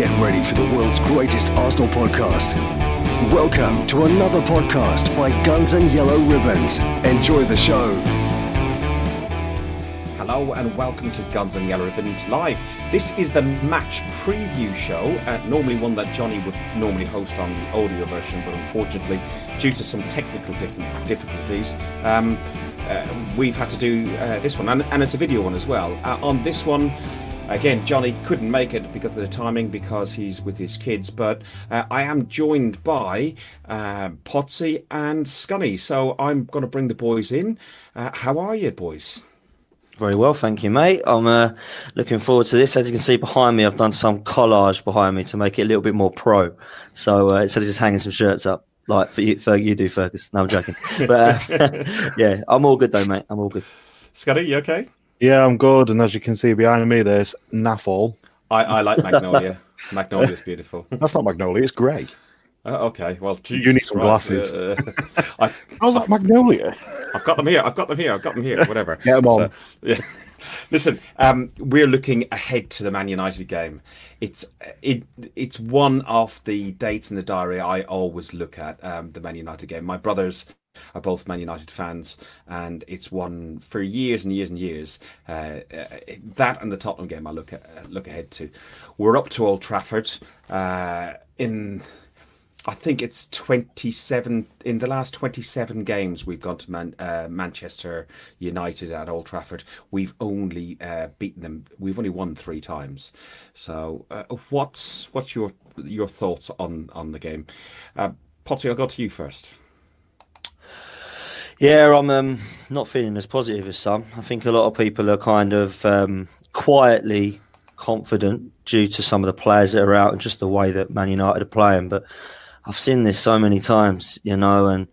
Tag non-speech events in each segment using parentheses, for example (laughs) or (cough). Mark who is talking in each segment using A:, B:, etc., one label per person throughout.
A: Get ready for the world's greatest Arsenal podcast. Welcome to another podcast by Guns and Yellow Ribbons. Enjoy the show.
B: Hello and welcome to Guns and Yellow Ribbons Live. This is the match preview show, uh, normally one that Johnny would normally host on the audio version, but unfortunately, due to some technical difficulties, um, uh, we've had to do uh, this one, and, and, it's a video one as well. Uh, on this one, Again, Johnny couldn't make it because of the timing because he's with his kids, but uh, I am joined by uh, Potsy and Scunny. So I'm going to bring the boys in. Uh, how are you, boys?
C: Very well, thank you, mate. I'm uh, looking forward to this. As you can see behind me, I've done some collage behind me to make it a little bit more pro. So uh, instead of just hanging some shirts up, like for you, for you do, Fergus. No, I'm joking. (laughs) but uh, (laughs) yeah, I'm all good though, mate. I'm all good.
B: Scotty, you okay?
D: Yeah, I'm good. And as you can see behind me, there's Naffle.
B: I, I like Magnolia. (laughs) Magnolia is beautiful.
D: That's not Magnolia, it's grey.
B: Uh, okay, well,
D: you need some glasses. Uh, (laughs) I, How's that Magnolia?
B: I've got them here. I've got them here. I've got them here. Whatever. (laughs)
D: Get them on. So,
B: yeah. Listen, um, we're looking ahead to the Man United game. It's it it's one of the dates in the diary I always look at. Um, the Man United game. My brothers are both Man United fans, and it's one for years and years and years. Uh, uh, that and the Tottenham game, I look at, uh, look ahead to. We're up to Old Trafford uh, in. I think it's 27 in the last 27 games we've gone to Man, uh, Manchester United at Old Trafford. We've only uh, beaten them. We've only won three times. So, what's what's your your thoughts on on the game? Uh, Potty, I'll go to you first.
C: Yeah, I'm um, not feeling as positive as some. I think a lot of people are kind of um, quietly confident due to some of the players that are out and just the way that Man United are playing. But I've seen this so many times, you know. And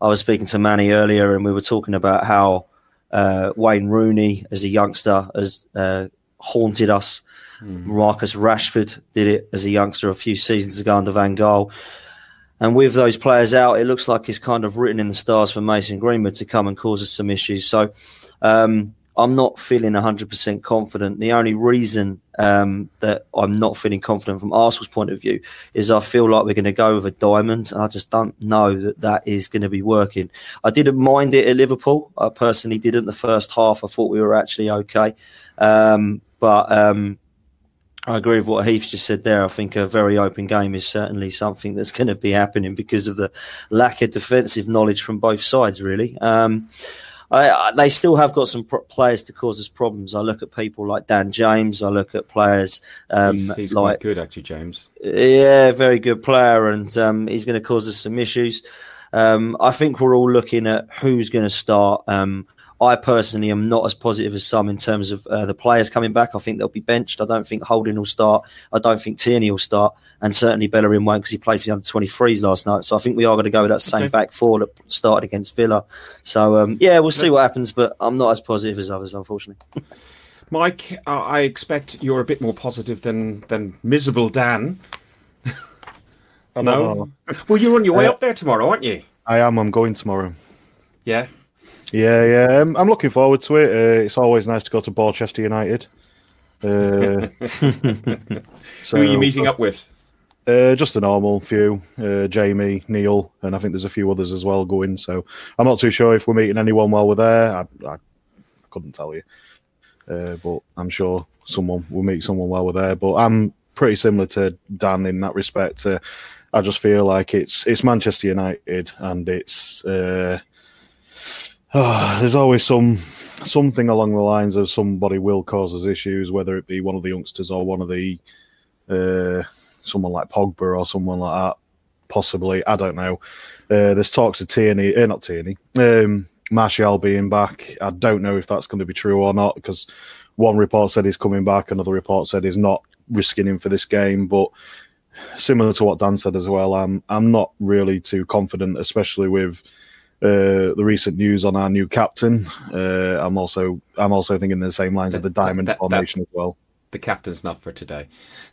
C: I was speaking to Manny earlier, and we were talking about how uh, Wayne Rooney, as a youngster, has uh, haunted us. Mm. Marcus Rashford did it as a youngster a few seasons ago under Van Gaal. And with those players out, it looks like it's kind of written in the stars for Mason Greenwood to come and cause us some issues. So um, I'm not feeling 100% confident. The only reason um, that I'm not feeling confident from Arsenal's point of view is I feel like we're going to go with a diamond. And I just don't know that that is going to be working. I didn't mind it at Liverpool. I personally didn't. The first half, I thought we were actually okay. Um, but um, I agree with what Heath just said there. I think a very open game is certainly something that's going to be happening because of the lack of defensive knowledge from both sides, really. Um, I, I, they still have got some pro- players to cause us problems. I look at people like Dan James. I look at players um,
B: he's, he's
C: like
B: good, actually, James.
C: Yeah, very good player, and um, he's going to cause us some issues. Um, I think we're all looking at who's going to start. Um, I personally am not as positive as some in terms of uh, the players coming back. I think they'll be benched. I don't think Holding will start. I don't think Tierney will start, and certainly Bellerin won't because he played for the under 23s last night. So I think we are going to go with that same okay. back four that started against Villa. So um, yeah, we'll see what happens, but I'm not as positive as others, unfortunately. (laughs)
B: Mike, uh, I expect you're a bit more positive than than miserable Dan. (laughs) no, well, you're on your way uh, up there tomorrow, aren't you?
D: I am. I'm going tomorrow.
B: Yeah.
D: Yeah, yeah. Um, I'm looking forward to it. Uh, it's always nice to go to Borchester United. Uh,
B: so, (laughs) Who are you meeting up with?
D: Uh, just a normal few. Uh, Jamie, Neil, and I think there's a few others as well going. So I'm not too sure if we're meeting anyone while we're there. I, I couldn't tell you, uh, but I'm sure someone will meet someone while we're there. But I'm pretty similar to Dan in that respect. Uh, I just feel like it's it's Manchester United and it's uh, Oh, there's always some something along the lines of somebody will cause us issues, whether it be one of the youngsters or one of the uh, someone like Pogba or someone like that. Possibly, I don't know. Uh, there's talks of Tierney, uh, not Tierney, um, Martial being back. I don't know if that's going to be true or not because one report said he's coming back, another report said he's not risking him for this game. But similar to what Dan said as well, I'm I'm not really too confident, especially with uh, the recent news on our new captain. Uh, I'm also I'm also thinking the same lines of the diamond that, that, formation as well.
B: The captain's not for today.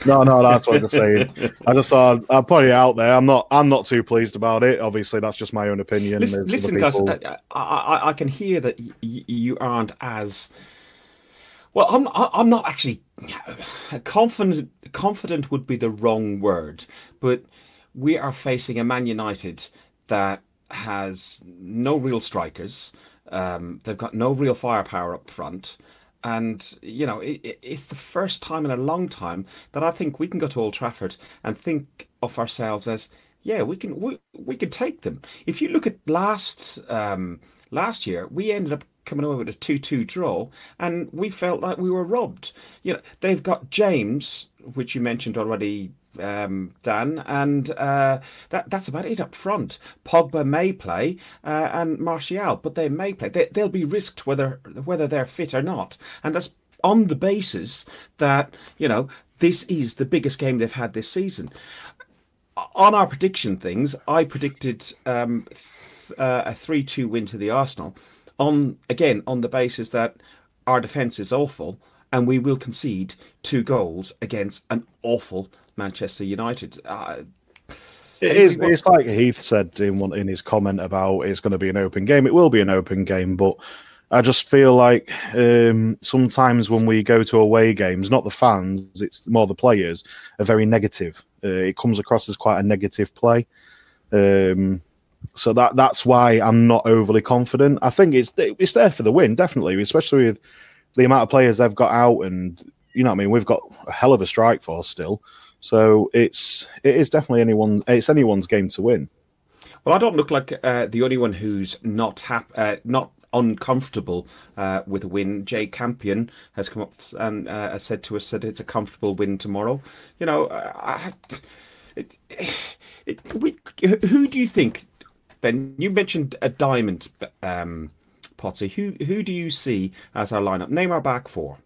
D: No, no, that's what I'm saying. (laughs) I just thought I'll put it out there. I'm not I'm not too pleased about it. Obviously, that's just my own opinion.
B: Listen, listen guys, I, I, I, can hear that y- you aren't as well. I'm I'm not actually (sighs) confident confident would be the wrong word, but we are facing a Man United that has no real strikers. Um, they've got no real firepower up front. And, you know, it, it's the first time in a long time that I think we can go to Old Trafford and think of ourselves as, yeah, we can we, we can take them. If you look at last um, last year, we ended up coming away with a 2-2 draw and we felt like we were robbed. You know, they've got James, which you mentioned already um, Dan, and uh, that that's about it up front. Pogba may play uh, and Martial, but they may play. They, they'll be risked whether whether they're fit or not, and that's on the basis that you know this is the biggest game they've had this season. On our prediction things, I predicted um, uh, a three-two win to the Arsenal. On again on the basis that our defence is awful and we will concede two goals against an awful Manchester United. Uh,
D: it is. It's like Heath said in one in his comment about it's going to be an open game. It will be an open game, but I just feel like um, sometimes when we go to away games, not the fans, it's more the players are very negative. Uh, it comes across as quite a negative play. Um, so that that's why I'm not overly confident. I think it's it's there for the win, definitely, especially with the amount of players they've got out, and you know, what I mean, we've got a hell of a strike force still. So it's it is definitely anyone it's anyone's game to win.
B: Well, I don't look like uh, the only one who's not hap- uh, not uncomfortable uh, with a win. Jay Campion has come up and uh, said to us that it's a comfortable win tomorrow. You know, I, it, it, we, who do you think, Ben? You mentioned a diamond, um, Potsy. Who who do you see as our lineup? Name our back four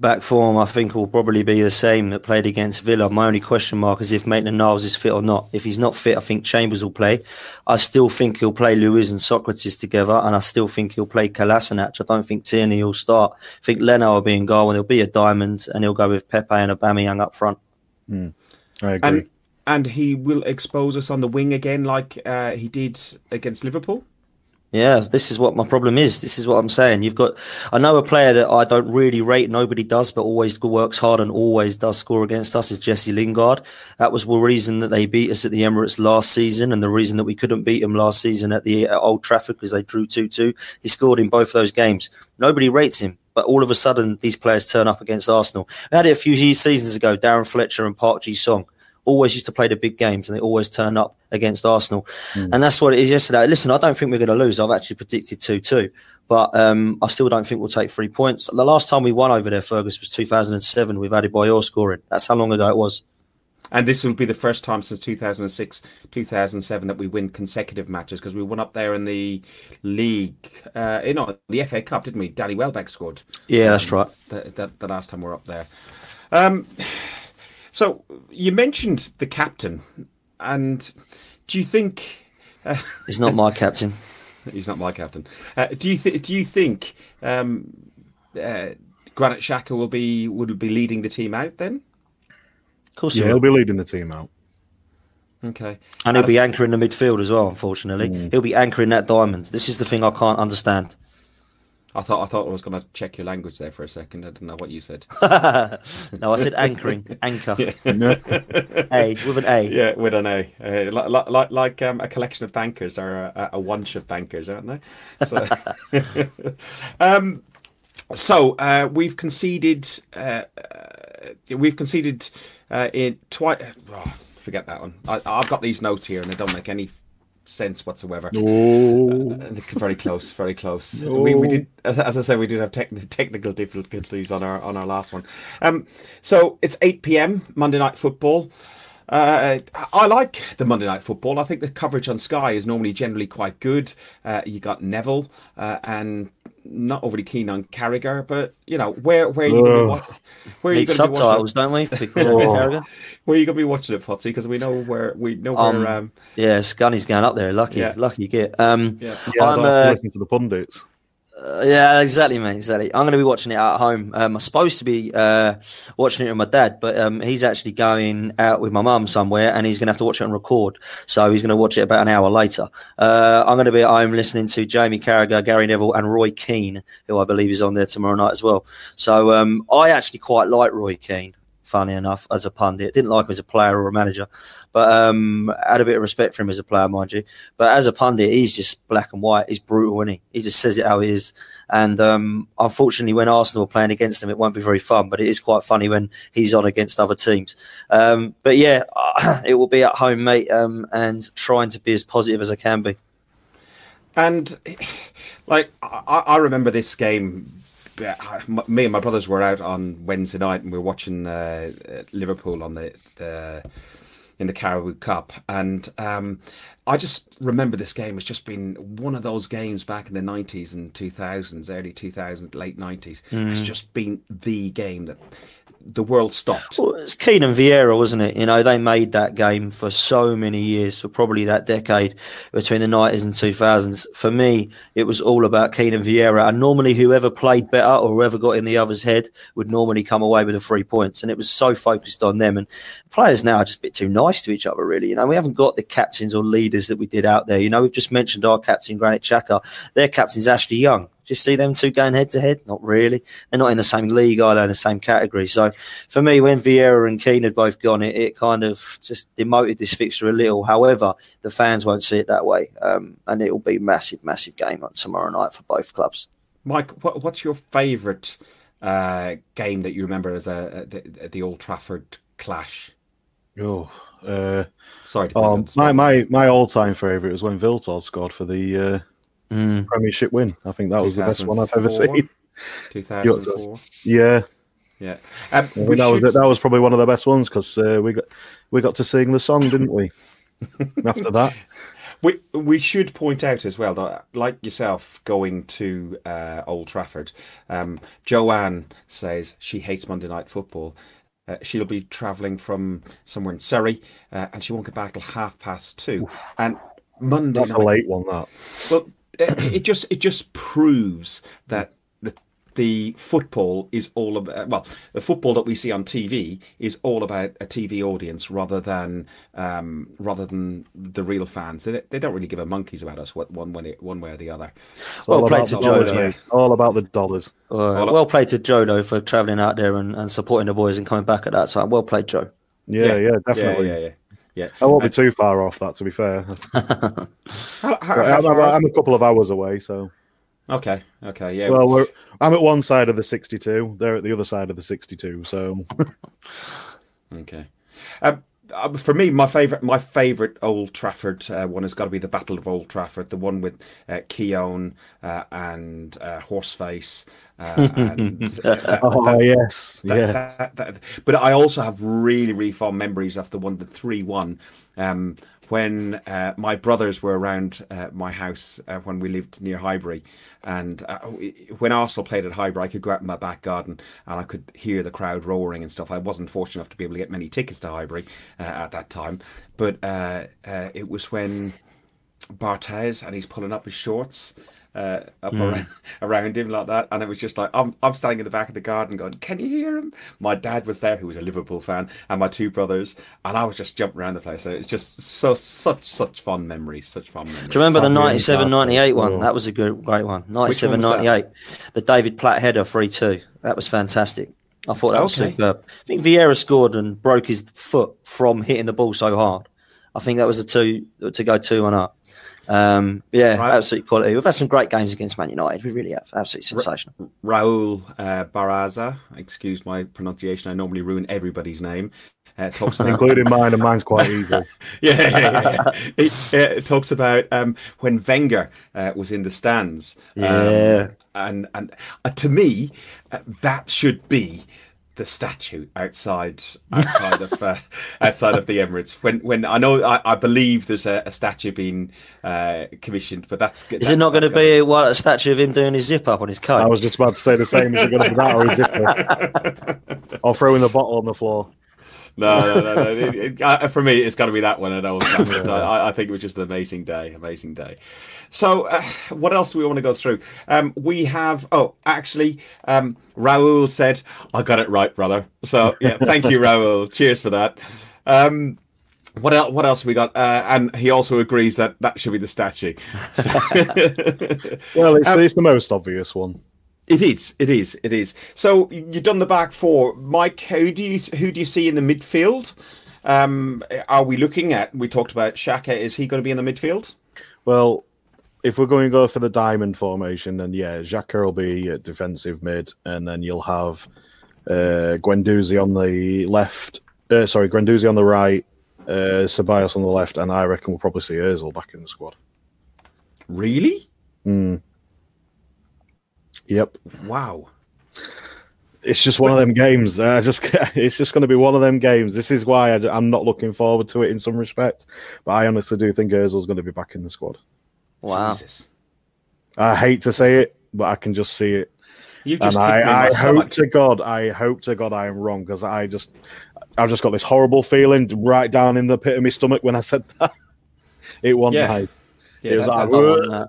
C: back form, I think, will probably be the same that played against Villa. My only question mark is if Maitland Niles is fit or not. If he's not fit, I think Chambers will play. I still think he'll play Luiz and Socrates together, and I still think he'll play Kolasinac. I don't think Tierney will start. I think Leno will be in goal, and he'll be a diamond, and he'll go with Pepe and Aubameyang up front.
D: Mm, I agree.
B: And, and, he will expose us on the wing again, like uh, he did against Liverpool.
C: Yeah, this is what my problem is. This is what I'm saying. You've got, I know a player that I don't really rate, nobody does, but always works hard and always does score against us is Jesse Lingard. That was the reason that they beat us at the Emirates last season and the reason that we couldn't beat them last season at the at Old Trafford because they drew 2 2. He scored in both those games. Nobody rates him, but all of a sudden these players turn up against Arsenal. We had it a few seasons ago, Darren Fletcher and Park Ji-sung always used to play the big games and they always turn up against Arsenal. Mm. And that's what it is yesterday. Listen, I don't think we're going to lose. I've actually predicted 2 2, but um, I still don't think we'll take three points. The last time we won over there, Fergus, was 2007 with Adebayor scoring. That's how long ago it was.
B: And this will be the first time since 2006, 2007 that we win consecutive matches because we won up there in the league, uh, you know, the FA Cup, didn't we? Danny Welbeck scored.
C: Yeah, um, that's right.
B: The, the, the, last time we we're up there. Um, so you mentioned the captain, and do you think
C: uh, he's not my captain? (laughs)
B: he's not my captain. Uh, do you th- do you think um, uh, Granit Xhaka will be will be leading the team out then?
C: Of course,
D: yeah, he will be leading the team out.
B: Okay,
C: and he'll be anchoring the midfield as well. Unfortunately, mm. he'll be anchoring that diamond. This is the thing I can't understand.
B: I thought I thought I was going to check your language there for a second. I didn't know what you said. (laughs)
C: no, I said anchoring, anchor. (laughs) (laughs) a with an A.
B: Yeah, with an A. Uh, like like, like um, a collection of bankers or a, a bunch of bankers, aren't they? So, um, so uh, we've conceded. Uh, uh we've conceded uh, in twice. Oh, forget that one. I, I've got these notes here, and they don't make any sense whatsoever.
D: No.
B: Uh, very close, very close. No. We, we did, as I said, we did have techn- technical difficulties on our on our last one. Um, so it's eight p.m. Monday Night Football. Uh, I like the Monday Night Football. I think the coverage on Sky is normally generally quite good. Uh, you got Neville uh, and not overly keen on Carragher, but you know where where are you going to watch?
C: Where are you going subtitles, don't we?
B: oh. (laughs) Where are you going to be watching it, Fotsy? Because we know where we know where. Um, um,
C: yeah, Scunny's going up there. Lucky, yeah. lucky you get. Um,
D: yeah, yeah I'm uh, listening to the pundits.
C: Uh, yeah, exactly, mate. Exactly. I'm going to be watching it at home. Um, I'm supposed to be uh, watching it with my dad, but um, he's actually going out with my mum somewhere, and he's going to have to watch it and record. So he's going to watch it about an hour later. Uh, I'm going to be at home listening to Jamie Carragher, Gary Neville, and Roy Keane, who I believe is on there tomorrow night as well. So um, I actually quite like Roy Keane. Funny enough, as a pundit. Didn't like him as a player or a manager, but um, had a bit of respect for him as a player, mind you. But as a pundit, he's just black and white. He's brutal, and he? he just says it how it is. And um, unfortunately, when Arsenal are playing against him, it won't be very fun. But it is quite funny when he's on against other teams. Um, but yeah, (clears throat) it will be at home, mate, um, and trying to be as positive as I can be.
B: And like I, I remember this game me and my brothers were out on Wednesday night and we were watching uh, Liverpool on the, the in the Carabao Cup, and um, I just remember this game as just been one of those games back in the nineties and two thousands, early two thousands, late nineties. Mm. It's just been the game that the world stopped.
C: Well, it's Keane and Vieira, wasn't it? You know, they made that game for so many years, for probably that decade between the 90s and 2000s. For me, it was all about Keane and Vieira. And normally, whoever played better or whoever got in the other's head would normally come away with the three points. And it was so focused on them. And players now are just a bit too nice to each other, really. You know, we haven't got the captains or leaders that we did out there. You know, we've just mentioned our captain, Granit Xhaka. Their captain's Ashley Young you see them two going head to head? Not really. They're not in the same league either, in the same category. So for me, when Vieira and Keane had both gone, it, it kind of just demoted this fixture a little. However, the fans won't see it that way. Um, and it will be massive, massive game on tomorrow night for both clubs.
B: Mike, what, what's your favourite uh, game that you remember as a, a the, the, Old Trafford clash?
D: Oh, uh,
B: sorry.
D: Um, my my my all time favourite was when Wiltord scored for the uh, mm. Premiership win. I think that was the best one I've ever seen.
B: 2004.
D: Yeah.
B: Yeah,
D: um, I think that should... was that was probably one of the best ones because uh, we got we got to sing the song, didn't we? (laughs) After that,
B: we we should point out as well that, like yourself, going to uh, Old Trafford, um, Joanne says she hates Monday Night Football. Uh, she'll be travelling from somewhere in Surrey, uh, and she won't get back till half past two. And Monday,
D: that's
B: night,
D: a late one. That
B: well, it, it just it just proves that the the football is all about well the football that we see on TV is all about a TV audience rather than um, rather than the real fans. They, they don't really give a monkeys about us what one way one way or the other.
C: well played to Jodo.
D: All about the dollars.
C: Uh, well played to Jodo for travelling out there and, and supporting the boys and coming back at that time. Well played, Joe.
D: Yeah, yeah, yeah definitely.
B: Yeah, yeah, yeah. Yeah,
D: I won't be too far off that. To be fair, (laughs) how, how I'm, I'm, a couple of hours away, so
B: okay, okay, yeah.
D: Well, we're, I'm at one side of the 62. They're at the other side of the 62. So (laughs)
B: okay. Um, uh, for me, my favorite, my favorite Old Trafford uh, one has got to be the Battle of Old Trafford, the one with uh, Keown uh, and uh, Horseface uh, (laughs) and,
D: oh yes, that, yeah. That,
B: that, but I also have really, really fond memories of the one, the three-one, um, when uh, my brothers were around uh, my house uh, when we lived near Highbury, and uh, when Arsenal played at Highbury, I could go out in my back garden and I could hear the crowd roaring and stuff. I wasn't fortunate enough to be able to get many tickets to Highbury at that time, but it was when Barthez and he's pulling up his shorts uh, up mm. around, (laughs) around, him like that. And it was just like, I'm, I'm standing in the back of the garden going, Can you hear him? My dad was there, who was a Liverpool fan, and my two brothers. And I was just jumping around the place. So it's just so such, such fun memories. Such fun memories.
C: Do you remember the 97 98 one? That was a good, great one. 97 98. The David Platt header 3 2. That was fantastic. I thought that was okay. superb. I think Vieira scored and broke his foot from hitting the ball so hard. I think that was a two to go two and up. Um, yeah, right. absolute quality. We've had some great games against Man United. We really have. Absolutely sensational.
B: Ra- Raul uh, Barraza, excuse my pronunciation. I normally ruin everybody's name. Uh, talks
D: about... including mine, and mine's quite easy. (laughs)
B: yeah, yeah, yeah. It, talks about um, when Wenger uh, was in the stands.
C: Um, yeah,
B: and and uh, to me, uh, that should be the statue outside outside of uh, (laughs) outside of the Emirates. When when I know I, I believe there's a, a statue being uh, commissioned, but that's
C: is
B: that,
C: it not going to be what a statue of him doing his zip up on his coat?
D: I was just about to say the same. Is it going to be that or his zipper? (laughs) or throwing the bottle on the floor?
B: No, no, no. no. It, it, uh, for me, it's got to be that one. And I, (laughs) I think it was just an amazing day, amazing day. So, uh, what else do we want to go through? Um, we have. Oh, actually, um, Raul said, "I got it right, brother." So, yeah, thank you, (laughs) Raul. Cheers for that. Um, what else? What else we got? Uh, and he also agrees that that should be the statue. (laughs) So...
D: well, it's, um, it's the most obvious one.
B: It is. It is. It is. So you've done the back four, Mike. Who do you who do you see in the midfield? Um, are we looking at? We talked about Xhaka. Is he going to be in the midfield?
D: Well, if we're going to go for the diamond formation, then yeah, Xhaka will be at defensive mid, and then you'll have uh, Guendouzi on the left. Uh, sorry, Guendouzi on the right, uh, Ceballos on the left, and I reckon we'll probably see Özil back in the squad.
B: Really?
D: Yep,
B: Wow.
D: it's just one of them games. I just, (laughs) it's just going to be one of them games. This is why I, am not looking forward to it in some respect, but I honestly do think Özil's going to be back in the squad.
C: Wow.
B: Jesus.
D: I hate to say it, but I can just see it.
B: You've just
D: and
B: kicked me
D: I, I hope to God, I hope to God I am wrong because I just, I've just got this horrible feeling right down in the pit of my stomach when I said (laughs) that. It won't
B: Yeah.
D: nice.
B: Yeah,
D: it was
B: that-
C: I, don't want that.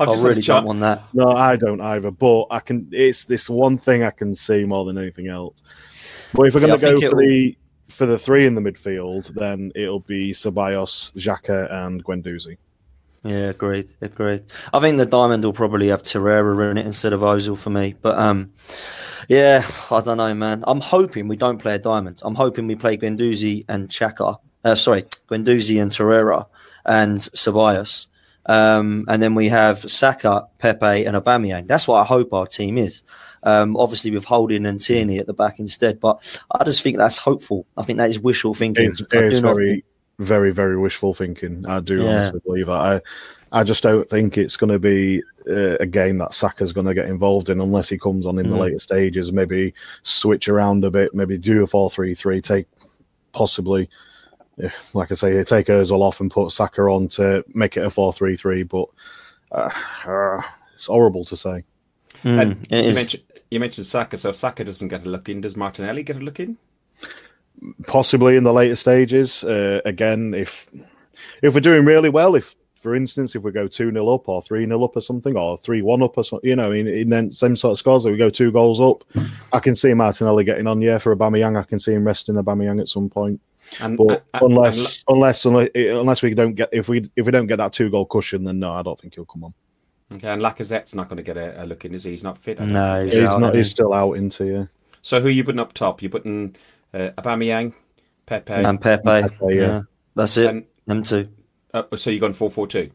B: I (laughs)
C: I
B: just
C: really
B: a chat-
C: don't want that.
D: No, I don't either. But I can. It's this one thing I can see more than anything else. But if we're going to go for
C: it'll-
D: the for the three in the midfield, then it'll be Ceballos, Xhaka, and Guendouzi.
C: Yeah, agreed, agreed. I think the diamond will probably have Torreira in it instead of Özil for me. But um, yeah, I don't know, man. I'm hoping we don't play a diamond. I'm hoping we play Guendouzi and Xhaka. Uh, sorry, Guendouzi and Torreira and Ceballos. Um, and then we have Saka, Pepe, and Aubameyang. That's what I hope our team is. Um, obviously with Holding and Tierney at the back instead, but I just think that's hopeful. I think that is wishful thinking.
D: It's, it's very,
C: think-
D: very, very wishful thinking. I do
C: Yeah.
D: honestly believe that. I, I just don't think it's going to be uh, a game that Saka's going to get involved in unless he comes on in the
C: Mm.
D: later stages. Maybe switch around a bit. Maybe do a four-three-three. Take possibly, (sighs) like I say, they take Özil off and put Saka on to make it a four-three-three. But uh, uh, it's horrible to say.
C: Mm,
B: And you mentioned you mentioned Saka, so if Saka doesn't get a look in, does Martinelli get a look in?
D: possibly in the later stages. Uh, again, if if we're doing really well, if for instance, if we go two 0 up or three 0 up or something, or three one up or something, you know, in, in then same sort of scores that we go two goals up, I can see Martinelli getting on. Yeah, for Aubameyang, I can see him resting Aubameyang at some point.
B: And,
D: But
B: and- and-
D: unless unless unless unless we don't get if we if we don't get that two goal cushion, then no, I don't think he'll come on.
B: okay, and Lacazette's not going to get a, a look in, is he? He's not fit.
C: No, he's
D: He's
C: out,
D: not.
C: isn't
D: He's still out into yeah.
B: So who are you putting up top? You're putting uh, Aubameyang, Pepe,
C: and Pepe.
D: Pepe, yeah.
C: yeah. that's it.
B: and
C: Them two.
B: uh, so you're going four four two.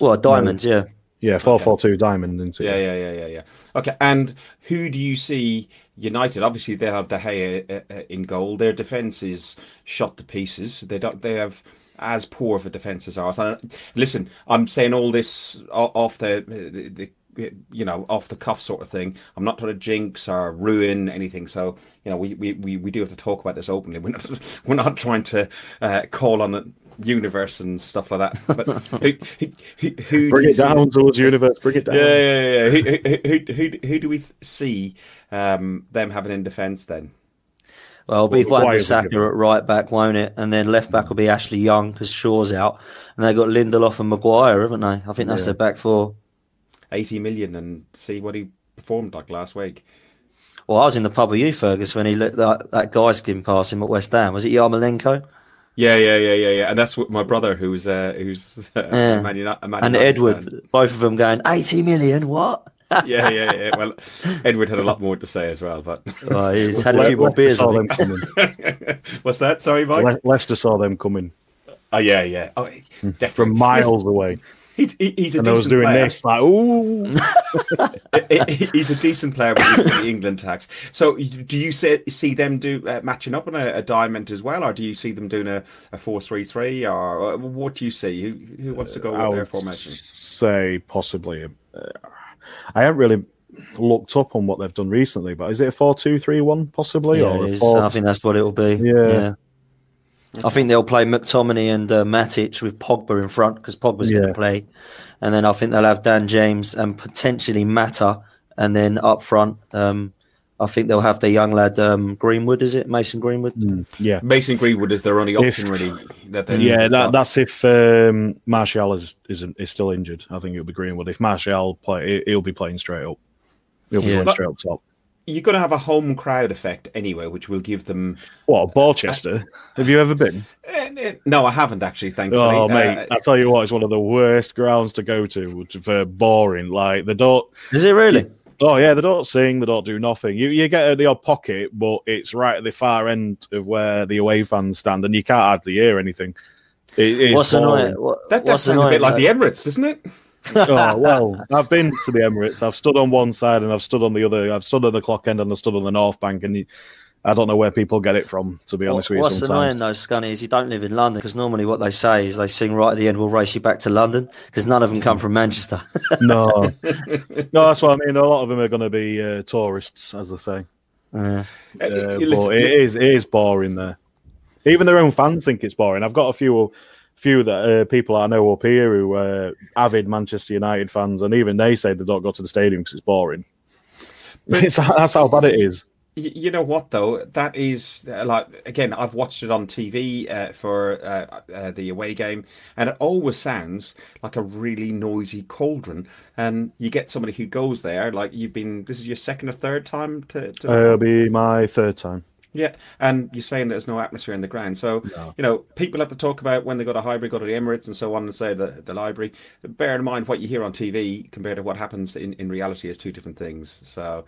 C: Well, diamonds, yeah.
D: Yeah, four four two diamond into
B: Yeah, yeah, yeah, yeah, yeah. Okay, and who do you see United? Obviously, they have De Gea uh, uh, in goal. Their defense is shot to pieces. They don't. They have as poor of a defense as ours. And listen, I'm saying all this off the, the, the you know off the cuff sort of thing. I'm not trying to jinx or ruin anything. So you know, we we, we, we do have to talk about this openly. (laughs) We're not we're not trying to uh, call on the universe and stuff like that. But (laughs) who, who, who, who do
D: Bring it down towards universe. Bring it down.
B: yeah, yeah, yeah. Who, who, who, who, who do we see um, them having in defence then?
C: Well, it'll be
D: Well,
C: Van
D: why
C: der
D: is it
C: Saka at right back, won't it? And then left back will be Ashley Young because Shaw's out. And they've got Lindelof and Maguire, haven't they? I think that's
D: Yeah.
C: their back four.
B: 80 million and see what he performed like last week.
C: Well, I was in the pub with you, Fergus, when he let that, that guy skin past him at West Ham. Was it Yarmolenko?
B: Yeah, yeah, yeah, yeah, yeah. And that's what my brother, who's uh, who's (laughs) uh,
C: Yeah.
B: Man Uni- a Man
C: And
B: United
C: Edward,
B: fan.
C: both of them going, 80 million, what? (laughs)
B: Yeah, yeah, yeah. Well, Edward had a lot more to say as well. But (laughs)
C: Well, he's had a few more beers.
D: saw them coming.
B: what's that? Sorry, Mike.
D: Le- Leicester saw them coming
B: oh yeah, yeah. Oh, definitely
D: from miles away,
B: He's, he- he's a
D: and I was
B: decent
D: doing
B: player.
D: this like, ooh. (laughs)
B: he's a decent player with the England tax. So, do you see, see them do uh, matching up on a, a diamond as well, or do you see them doing a, a four three three, or uh, what do you see? Who who wants to go
D: I
B: with their
D: would
B: formation?
D: say possibly. Uh, I haven't really looked up on what they've done recently, but is it a four-two-three-one possibly,
C: Yeah,
D: or
C: it
D: four?
C: I think that's what it'll be.
D: Yeah.
C: I think they'll play McTominay and uh, Matic with Pogba in front because Pogba's going to play. And then I think they'll have Dan James and potentially Mata. And then up front, um, I think they'll have the young lad um, Greenwood, is it? Mason Greenwood?
D: Mm, yeah,
B: Mason Greenwood is their only option,
D: If-
B: really. That
D: yeah. That, that's if um, Martial is isn't is still injured. I think it'll be Greenwood. If Martial play, he- he'll be playing straight up. He'll be
C: Yeah.
D: going
B: But-
D: straight up top.
B: You're going to have a home crowd effect anyway, which will give them.
D: What Borchester? Have you ever been?
B: Eh, eh, No, I haven't actually. Thankfully.
D: Oh,
B: Uh,
D: mate, I tell you what, it's one of the worst grounds to go to for boring. Like they don't.
C: Is it really?
D: Oh yeah, they don't sing, they don't do nothing. You you get the odd pocket, but it's right at the far end of where the away fans stand, and you can't hardly hear anything. It, it's
C: What's
D: boring.
C: annoying? What,
B: That, that
C: what's
B: sounds a bit like
C: though-
B: the Emirates, doesn't it?
D: Oh (laughs) well, I've been to the Emirates. I've stood on one side and I've stood on the other. I've stood on the clock end and I've stood on the North Bank, and you, I don't know where people get it from. To be honest with you,
C: What's annoying
D: sometimes.
C: though, Scunny, is you don't live in London because normally what they say is they sing right at the end, we'll race you back to London because none of them come from Manchester. (laughs)
D: No, (laughs) no, that's what I mean. A lot of them are going to be uh, tourists, as they say.
B: Uh,
D: Uh, but it is it is boring there. Even their own fans think it's boring. I've got a few few that uh, people I know up here who are avid Manchester United fans, and even they say they don't go to the stadium because it's boring. (laughs) It's, that's how bad it is.
B: You know what though? That is uh, like again. I've watched it on TV uh, for uh, uh, the away game, and it always sounds like a really noisy cauldron. And you get somebody who goes there, like you've been. This is your second or third time to. to
D: Uh, it'll be my third time.
B: Yeah, and you're saying there's no atmosphere in the ground. So, you know, people have to talk about when they go to Highbury, go to the Emirates and so on and say the, the library. Bear in mind what you hear on TV compared to what happens in, in reality is two different things. So,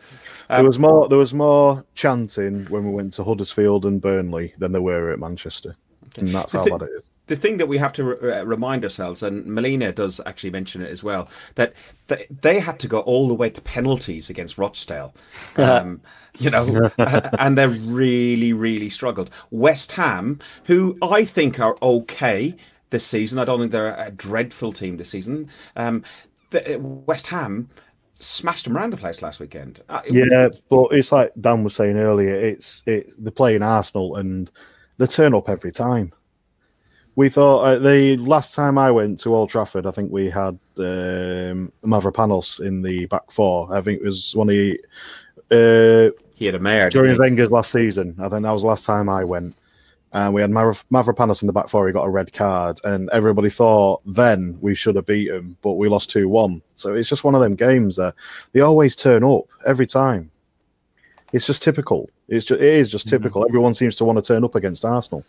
D: There um, was more. There was more chanting when we went to Huddersfield and Burnley than there were at Manchester, and that's how
B: thi-
D: bad it is.
B: The thing that we have to re- uh, remind ourselves, and Melina does actually mention it as well, that th- they had to go all the way to penalties against Rochdale. (laughs) Um, you know, (laughs) and they really, really struggled. West Ham, who I think are okay this season, I don't think they're a dreadful team this season. Um, the, West Ham smashed them around the place last weekend. Uh,
D: Yeah, but it's like Dan was saying earlier. It's it. They're playing Arsenal and they turn up every time. We thought uh, the last time I went to Old Trafford, I think we had um, Mavropanos in the back four. I think it was one of the, uh,
B: he had a mare.
D: during? Wenger's last season. I think that was the last time I went. And we had Mavro- Mavropanos in the back four. He got a red card, and everybody thought then we should have beat him, but we lost two one. So it's just one of them games that they always turn up every time. It's just typical. It's just it is just typical. Everyone seems to want to turn up against Arsenal.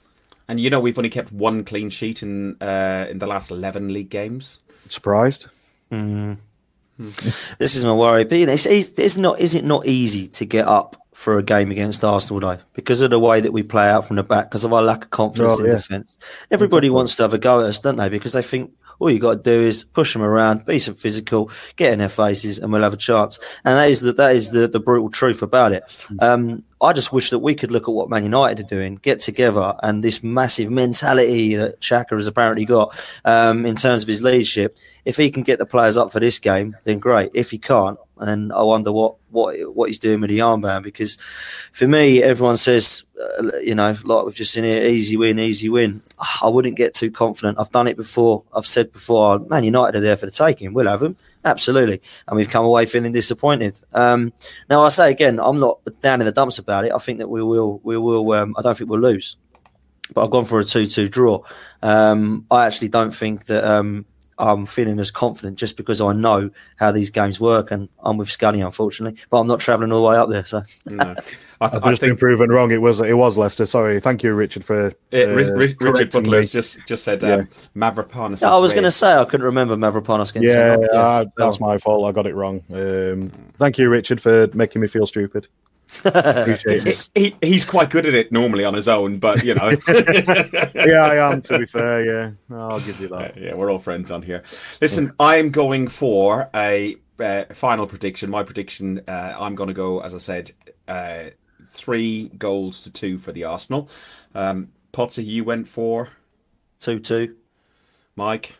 B: And you know, we've only kept one clean sheet in uh, in the last 11 league games.
D: Surprised?
C: This is my worry. But you know, it's, it's, it's not. Is it not easy to get up for a game against Arsenal though, because of the way that we play out from the back, because of our lack of confidence
D: Oh,
C: in
D: yeah.
C: defence? Everybody wants to have a go at us, don't they? Because they think all you got to do is push them around, be some physical, get in their faces, and we'll have a chance. And that is the that is the, the brutal truth about it. Um, I just wish that we could look at what Man United are doing, get together, and this massive mentality that Xhaka has apparently got um, in terms of his leadership. If he can get the players up for this game, then great. If he can't, then I wonder what what what he's doing with the armband. Because for me, everyone says, uh, you know, like we've just seen here, easy win, easy win. I wouldn't get too confident. I've done it before. I've said before, Man United are there for the taking. We'll have them. Absolutely. And we've come away feeling disappointed. Um, now, I say again, I'm not down in the dumps about it. I think that we will, we will, um, I don't think we'll lose. But I've gone for a 2 2 draw. Um, I actually don't think that um, I'm feeling as confident just because I know how these games work. And I'm with Scunny, unfortunately. But I'm not travelling all the way up there. So
B: No. (laughs) I,
D: I've
B: I
D: just been
B: think
D: proven wrong. It was it was Leicester. Sorry. Thank you, Richard, for
B: uh, Ri- Ri- Richard
D: correcting
B: Butler
D: me.
B: has just just said
D: Yeah.
B: um, Mavropanos.
C: Yeah, I was going to say I couldn't remember Mavropanos getting
D: Yeah,
C: sent
D: uh, that's my fault. I got it wrong. Um, thank you, Richard, for making me feel stupid. Appreciate it.
B: He, he's quite good at it normally on his own, but you know, (laughs)
D: Yeah, I am. To be fair, yeah, I'll give you that.
B: yeah, we're all friends on here. Listen, I'm going for a uh, final prediction. My prediction, uh, I'm going to go, as I said, uh, three goals to two for the Arsenal. Um, Potsy, you went for
C: 2 2.
B: Mike.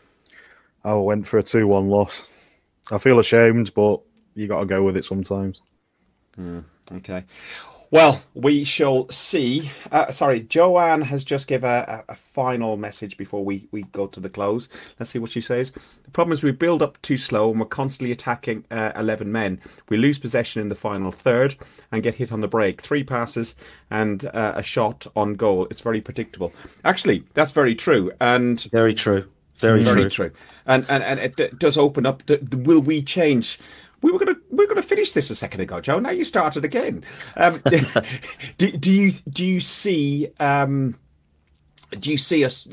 D: I went for a two-one loss. I feel ashamed, but you got to go with it sometimes.
B: Okay. Well, we shall see. Uh, sorry, Joanne has just give a, a, final message before we, we go to the close. Let's see what she says. The problem is we build up too slow and we're constantly attacking uh, 11 men. We lose possession in the final third and get hit on the break. Three passes and uh, a shot on goal. It's very predictable. Actually, that's very true. And
C: Very true. Very,
B: very
C: true.
B: true. And and and it does open up. The, the- will we change? We were gonna we are gonna finish this a second ago, Joe. Now you started again. Um, (laughs) do, do you do you see um, do you see us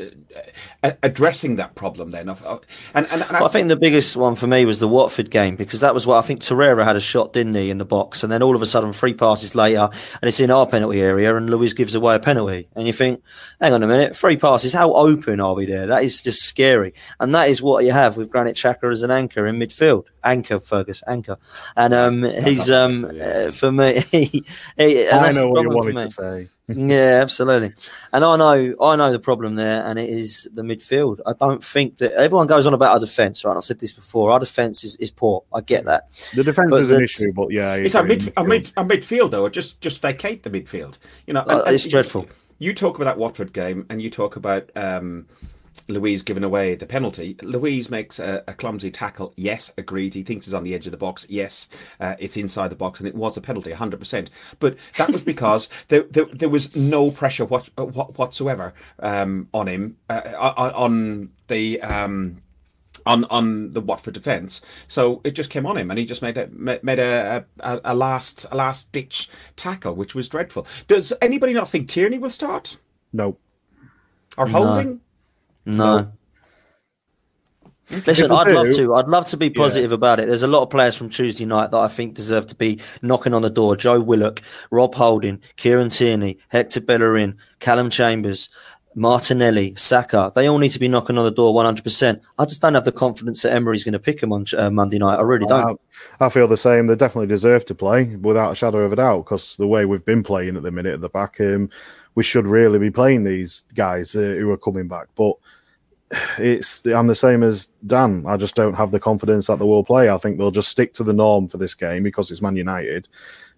B: uh, addressing that problem then? Uh, and, and, and
C: well, I think the biggest one for me was the Watford game because that was what I think Torreira had a shot, didn't he, in the box, and then all of a sudden, three passes later, and it's in our penalty area, and Luiz gives away a penalty, and you think, hang on a minute, three passes, how open are we there? That is just scary, and that is what you have with Granit Xhaka as an anchor in midfield, anchor Fergus, anchor, and um, he's um, uh, for me, (laughs) he, he,
D: I know what you wanted to say (laughs) (laughs)
C: yeah, absolutely. And I know, I know the problem there, and it is the midfield. I don't think that everyone goes on about our defence, right? I've said this before. Our defence is, is poor. I get that.
D: The defence is an issue, but yeah,
B: it's a, mid, a mid, a midfield though. Just, just vacate the midfield. You know,
C: and, it's and dreadful.
B: You, you, talk about that Watford game, and you talk about. Um, Luiz giving away the penalty. Luiz makes a, a, clumsy tackle. Yes, agreed. He thinks it's on the edge of the box. Yes, uh, it's inside the box, and it was a penalty, 100%. But that was because (laughs) there, there, there, was no pressure what, what, whatsoever um, on him, uh, on the. Um, on on the Watford defence. So it just came on him, and he just made a made a, a, a last a last ditch tackle, which was dreadful. Does anybody not think Tierney will start?
D: No.
B: Or Holding? No.
C: No. Listen, I'd love to. I'd love to be positive yeah. about it. There's a lot of players from Tuesday night that I think deserve to be knocking on the door. Joe Willock, Rob Holding, Kieran Tierney, Hector Bellerin, Callum Chambers, Martinelli, Saka. They all need to be knocking on the door 100%. I just don't have the confidence that Emery's going to pick them on uh, Monday night. I really don't.
D: I, I, feel the same. They definitely deserve to play without a shadow of a doubt because the way we've been playing at the minute at the back, um, we should really be playing these guys uh, who are coming back. But it's I'm the same as Dan. I just don't have the confidence that they will play. I think they'll just stick to the norm for this game because it's Man United,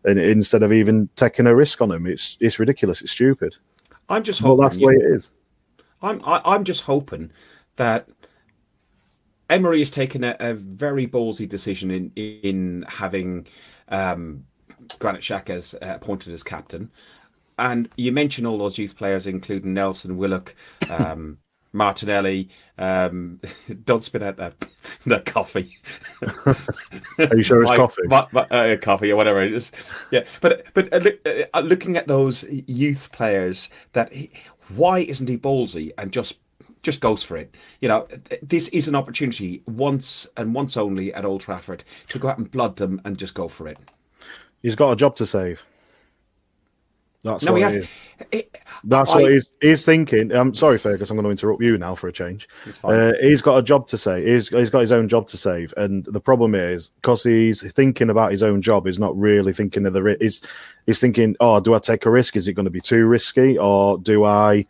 D: and instead of even taking a risk on them, it's it's ridiculous. It's stupid.
B: I'm just hoping
D: well, that's the way it is.
B: I'm I, am i am just hoping that Emery has taken a, a very ballsy decision in in having um, Granit Xhaka as, uh, appointed as captain. And you mentioned all those youth players, including Nelson Willock, um, (laughs) Martinelli. Um, (laughs) don't spit out that (laughs) that coffee.
D: Are you sure it's my, coffee?
B: My, my, uh, coffee or whatever it is. Yeah, but but uh, look, uh, looking at those youth players, that he, why isn't he ballsy and just just goes for it? You know, this is an opportunity once and once only at Old Trafford to go out and blood them and just go for it.
D: He's got a job to save. That's
B: no,
D: what
B: he has.
D: It, That's I, what he's, he's thinking. I'm sorry, Fergus. I'm going to interrupt you now for a change. Uh, he's got a job to say. He's, he's got his own job to save, and the problem is because he's thinking about his own job. He's not really thinking of the. He's he's thinking, oh, do I take a risk? Is it going to be too risky, or do I?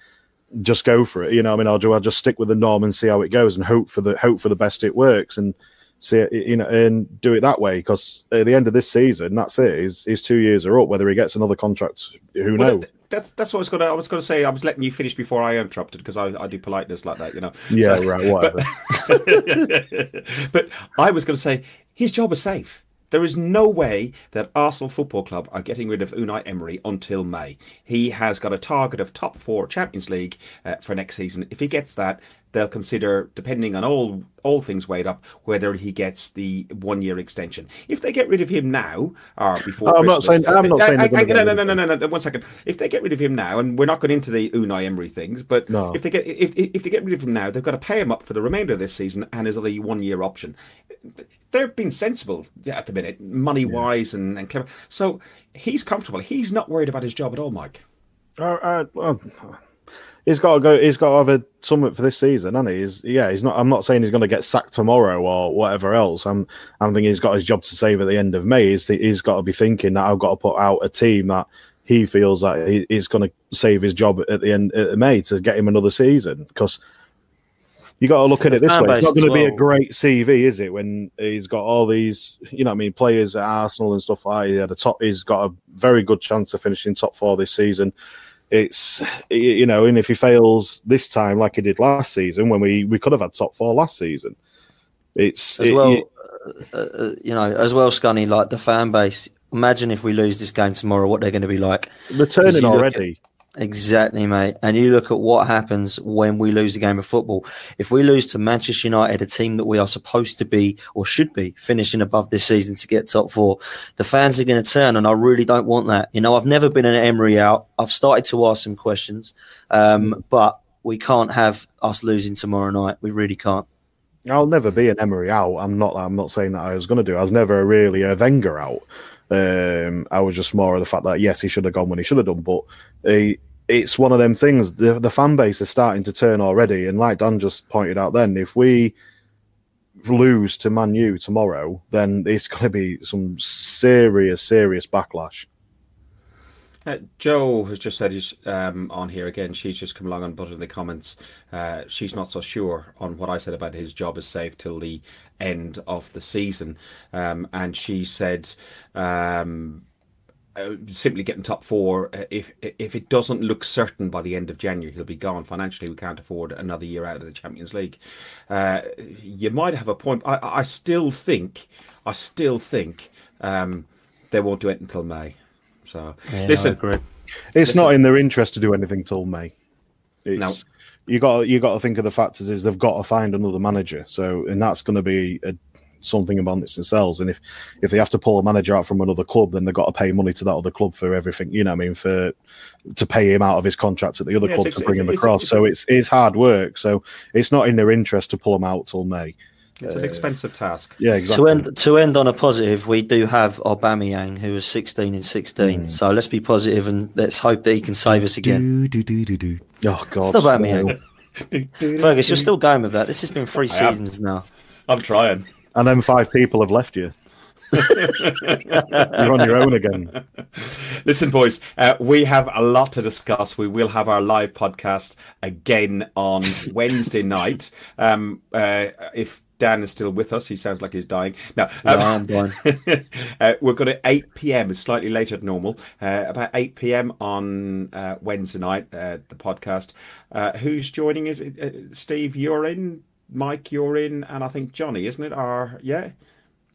D: just go for it you know i mean or do i just stick with the norm and see how it goes and hope for the hope for the best it works and see it, you know, and do it that way. Because at the end of this season, that's it. His, his two years are up. Whether he gets another contract, who well, knows?
B: That's that's what I was gonna I was gonna say. I was letting you finish before I interrupted because I, I do politeness like that, you know.
D: Yeah, so, right. Whatever.
B: But, (laughs) but I was gonna say his job is safe. There is no way that Arsenal Football Club are getting rid of Unai Emery until May. He has got a target of top four Champions League uh, for next season. If he gets that, they'll consider, depending on all all things weighed up, whether he gets the one year extension. If they get rid of him now or before,
D: I'm not saying. I'm not saying.
B: no, no, no, no, no, no. One second. If they get rid of him now, and we're not going into the Unai Emery things, but no. if they get if if they get rid of him now, they've got to pay him up for the remainder of this season and his other one year option. They're being sensible at the minute, money wise yeah. and, and clever. So he's comfortable. He's not worried about his job at all, Mike.
D: Uh, uh, well, he's got to go. He's got to have a summit for this season, and he? He's yeah. He's not. I'm not saying he's going to get sacked tomorrow or whatever else. I'm. I'm thinking he's got his job to save at the end of May. He's, he's got to be thinking that I've got to put out a team that he feels that he, he's going to save his job at the end of May to get him another season because. You got to look at it this way. It's not going to well. be a great CV, is it? When he's got all these, you know, I mean, players at Arsenal and stuff like. That. He had a top. He's got a very good chance of finishing top four this season it's you know, and if he fails this time like he did last season, when we we could have had top four last season, it's
C: as it, well. It, uh, uh, you know, as well, Scunny, like the fan base. Imagine if we lose this game tomorrow, what they're going to be like.
D: They're turning already.
C: Exactly, mate. And you look at what happens when we lose a game of football. If we lose to Manchester United, a team that we are supposed to be or should be finishing above this season to get top four, the fans are going to turn, and I really don't want that. You know, I've never been an Emery out. I've started to ask some questions, um, but we can't have us losing tomorrow night. We really can't.
D: I'll never be an Emery out. I'm not. I'm not saying that I was going to do. I was never really a Wenger out. Um, I was just more of the fact that yes, he should have gone when he should have done. But he, it's one of them things. The the fan base is starting to turn already, and like Dan just pointed out, then if we lose to Man U tomorrow, then it's (laughs) going to be some serious, serious backlash.
B: Uh, Joe has just said he's um, on here again. She's just come along and put in the comments. Uh, she's not so sure on what I said about his job is safe till the end of the season. Um, and she said um, uh, simply getting top four. Uh, if if it doesn't look certain by the end of January, he'll be gone. Financially, we can't afford another year out of the Champions League. Uh, you might have a point. I, I still think, I still think um, they won't do it until May. So
C: Yeah,
B: listen,
C: I agree.
D: It's
B: Listen.
D: not in their interest to do anything till May. It's,
B: No.
D: you got you got to think of the factors is they've got to find another manager. So and that's going to be a, something among its themselves. And if if they have to pull a manager out from another club, then they've got to pay money to that other club for everything. You know, what I mean, for to pay him out of his contract at the other
B: Yes,
D: club to bring him across.
B: it's-
D: so it's it's hard work. So it's not in their interest to pull him out till May.
B: it's an expensive task.
D: Yeah, exactly.
C: To end to end on a positive, we do have Aubameyang, who was 16 in 16.
D: Hmm.
C: So let's be positive and let's hope that he can save us again.
D: oh God,
C: Aubameyang. (laughs) Fergus, you're still going with that. This has been three
B: I am.
C: seasons now.
B: I'm trying.
D: And then five people have left you. You're on your own again.
B: Listen, boys, uh, we have a lot to discuss. We will have our live podcast again on Wednesday night. Um, uh, if Dan is still with us, he sounds like he's dying. No, um,
C: I'm dying. (laughs)
B: uh, we're going to 8 p.m. It's slightly later than normal. Uh, about 8 p.m. on uh, Wednesday night, uh, the podcast. Uh, who's joining? Is it uh, Steve? You're in. Mike, you're in, and I think Johnny, isn't it? Or yeah,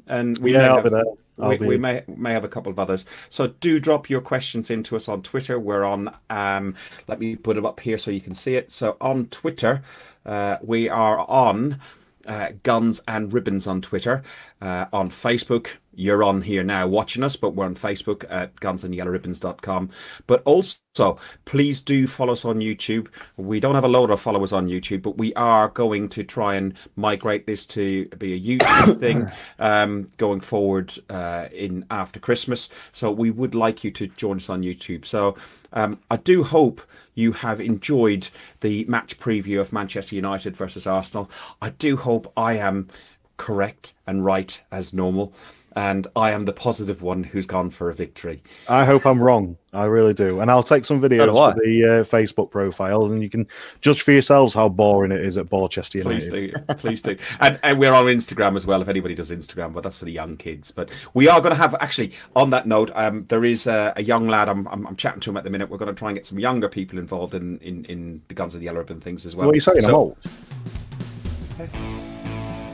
B: and we may
D: Yeah, I'll
B: have-
D: be there. I'll
B: we, we may may have a couple of others. So do drop your questions into us on Twitter. We're on. Um, let me put it up here so you can see it. So on Twitter, uh, we are on uh, Guns and Ribbons on Twitter. Uh, on Facebook, you're on here now watching us, but we're on Facebook at gunsandyellowribbons.com. But also, please do follow us on YouTube. We don't have a load of followers on YouTube, but we are going to try and migrate this to be a YouTube (coughs) thing um, going forward uh, in after Christmas. So we would like you to join us on YouTube. So um, I do hope you have enjoyed the match preview of Manchester United versus Arsenal. I do hope I am correct and right as normal. And I am the positive one who's gone for a victory.
D: I hope I'm wrong. I really do. And I'll take some videos
C: do
D: for the uh, Facebook profile, and you can judge for yourselves how boring it is at Borchester
B: Please do, (laughs) please do, and, and we're on Instagram as well. If anybody does Instagram, but that's for the young kids. But we are going to have actually on that note, um, there is a, a young lad. I'm, I'm I'm chatting to him at the minute. We're going to try and get some younger people involved in in, in the Guns of the Yellow Ribbon things as well.
D: What are you saying? I'm old.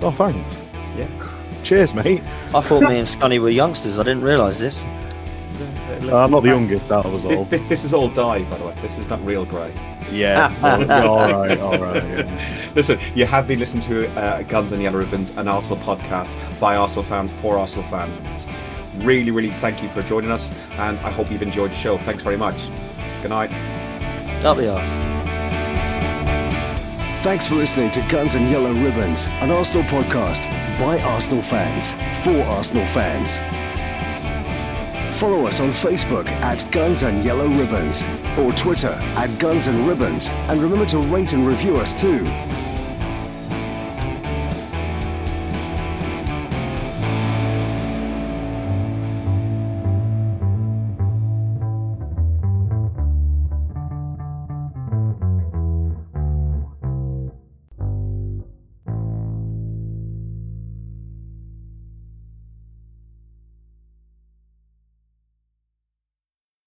D: Oh, thanks.
B: Yeah.
D: Cheers, mate.
C: I thought me and Scunny were youngsters. I didn't realise this.
D: Uh, I'm not the youngest out of us all.
B: This, this, this is all dye, by the way. This is not real grey.
D: Yeah. (laughs) all right. All right. Yeah.
B: Listen, you have been listening to uh, Guns and Yellow Ribbons, an Arsenal podcast by Arsenal fans for Arsenal fans. Really, really thank you for joining us, and I hope you've enjoyed the show. Thanks very much. Good night.
C: Up the arse.
A: Thanks for listening to Guns and Yellow Ribbons, an Arsenal podcast by Arsenal fans for Arsenal fans. Follow us on Facebook at Guns and Yellow Ribbons or Twitter at Guns and Ribbons, and remember to rate and review us too.